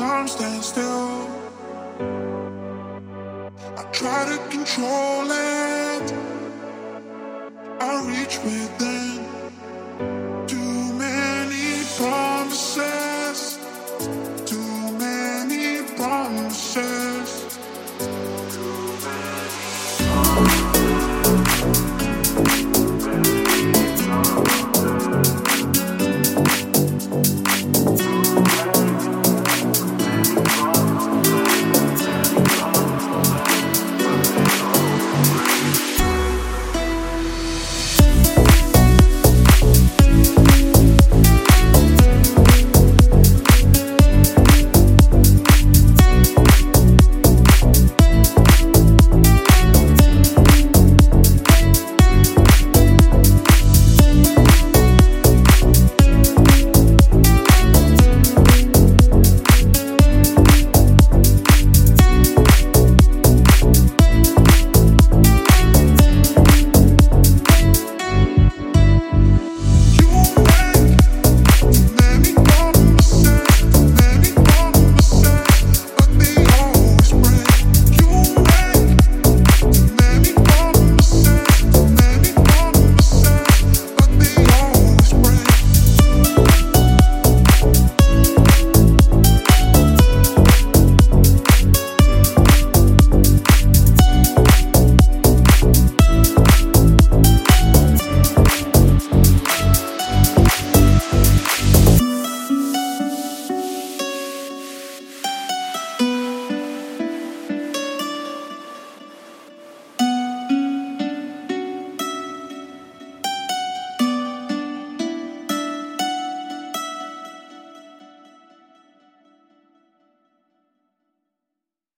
time stands still. I try to control it. I reach within. Too many promises. Too many promises.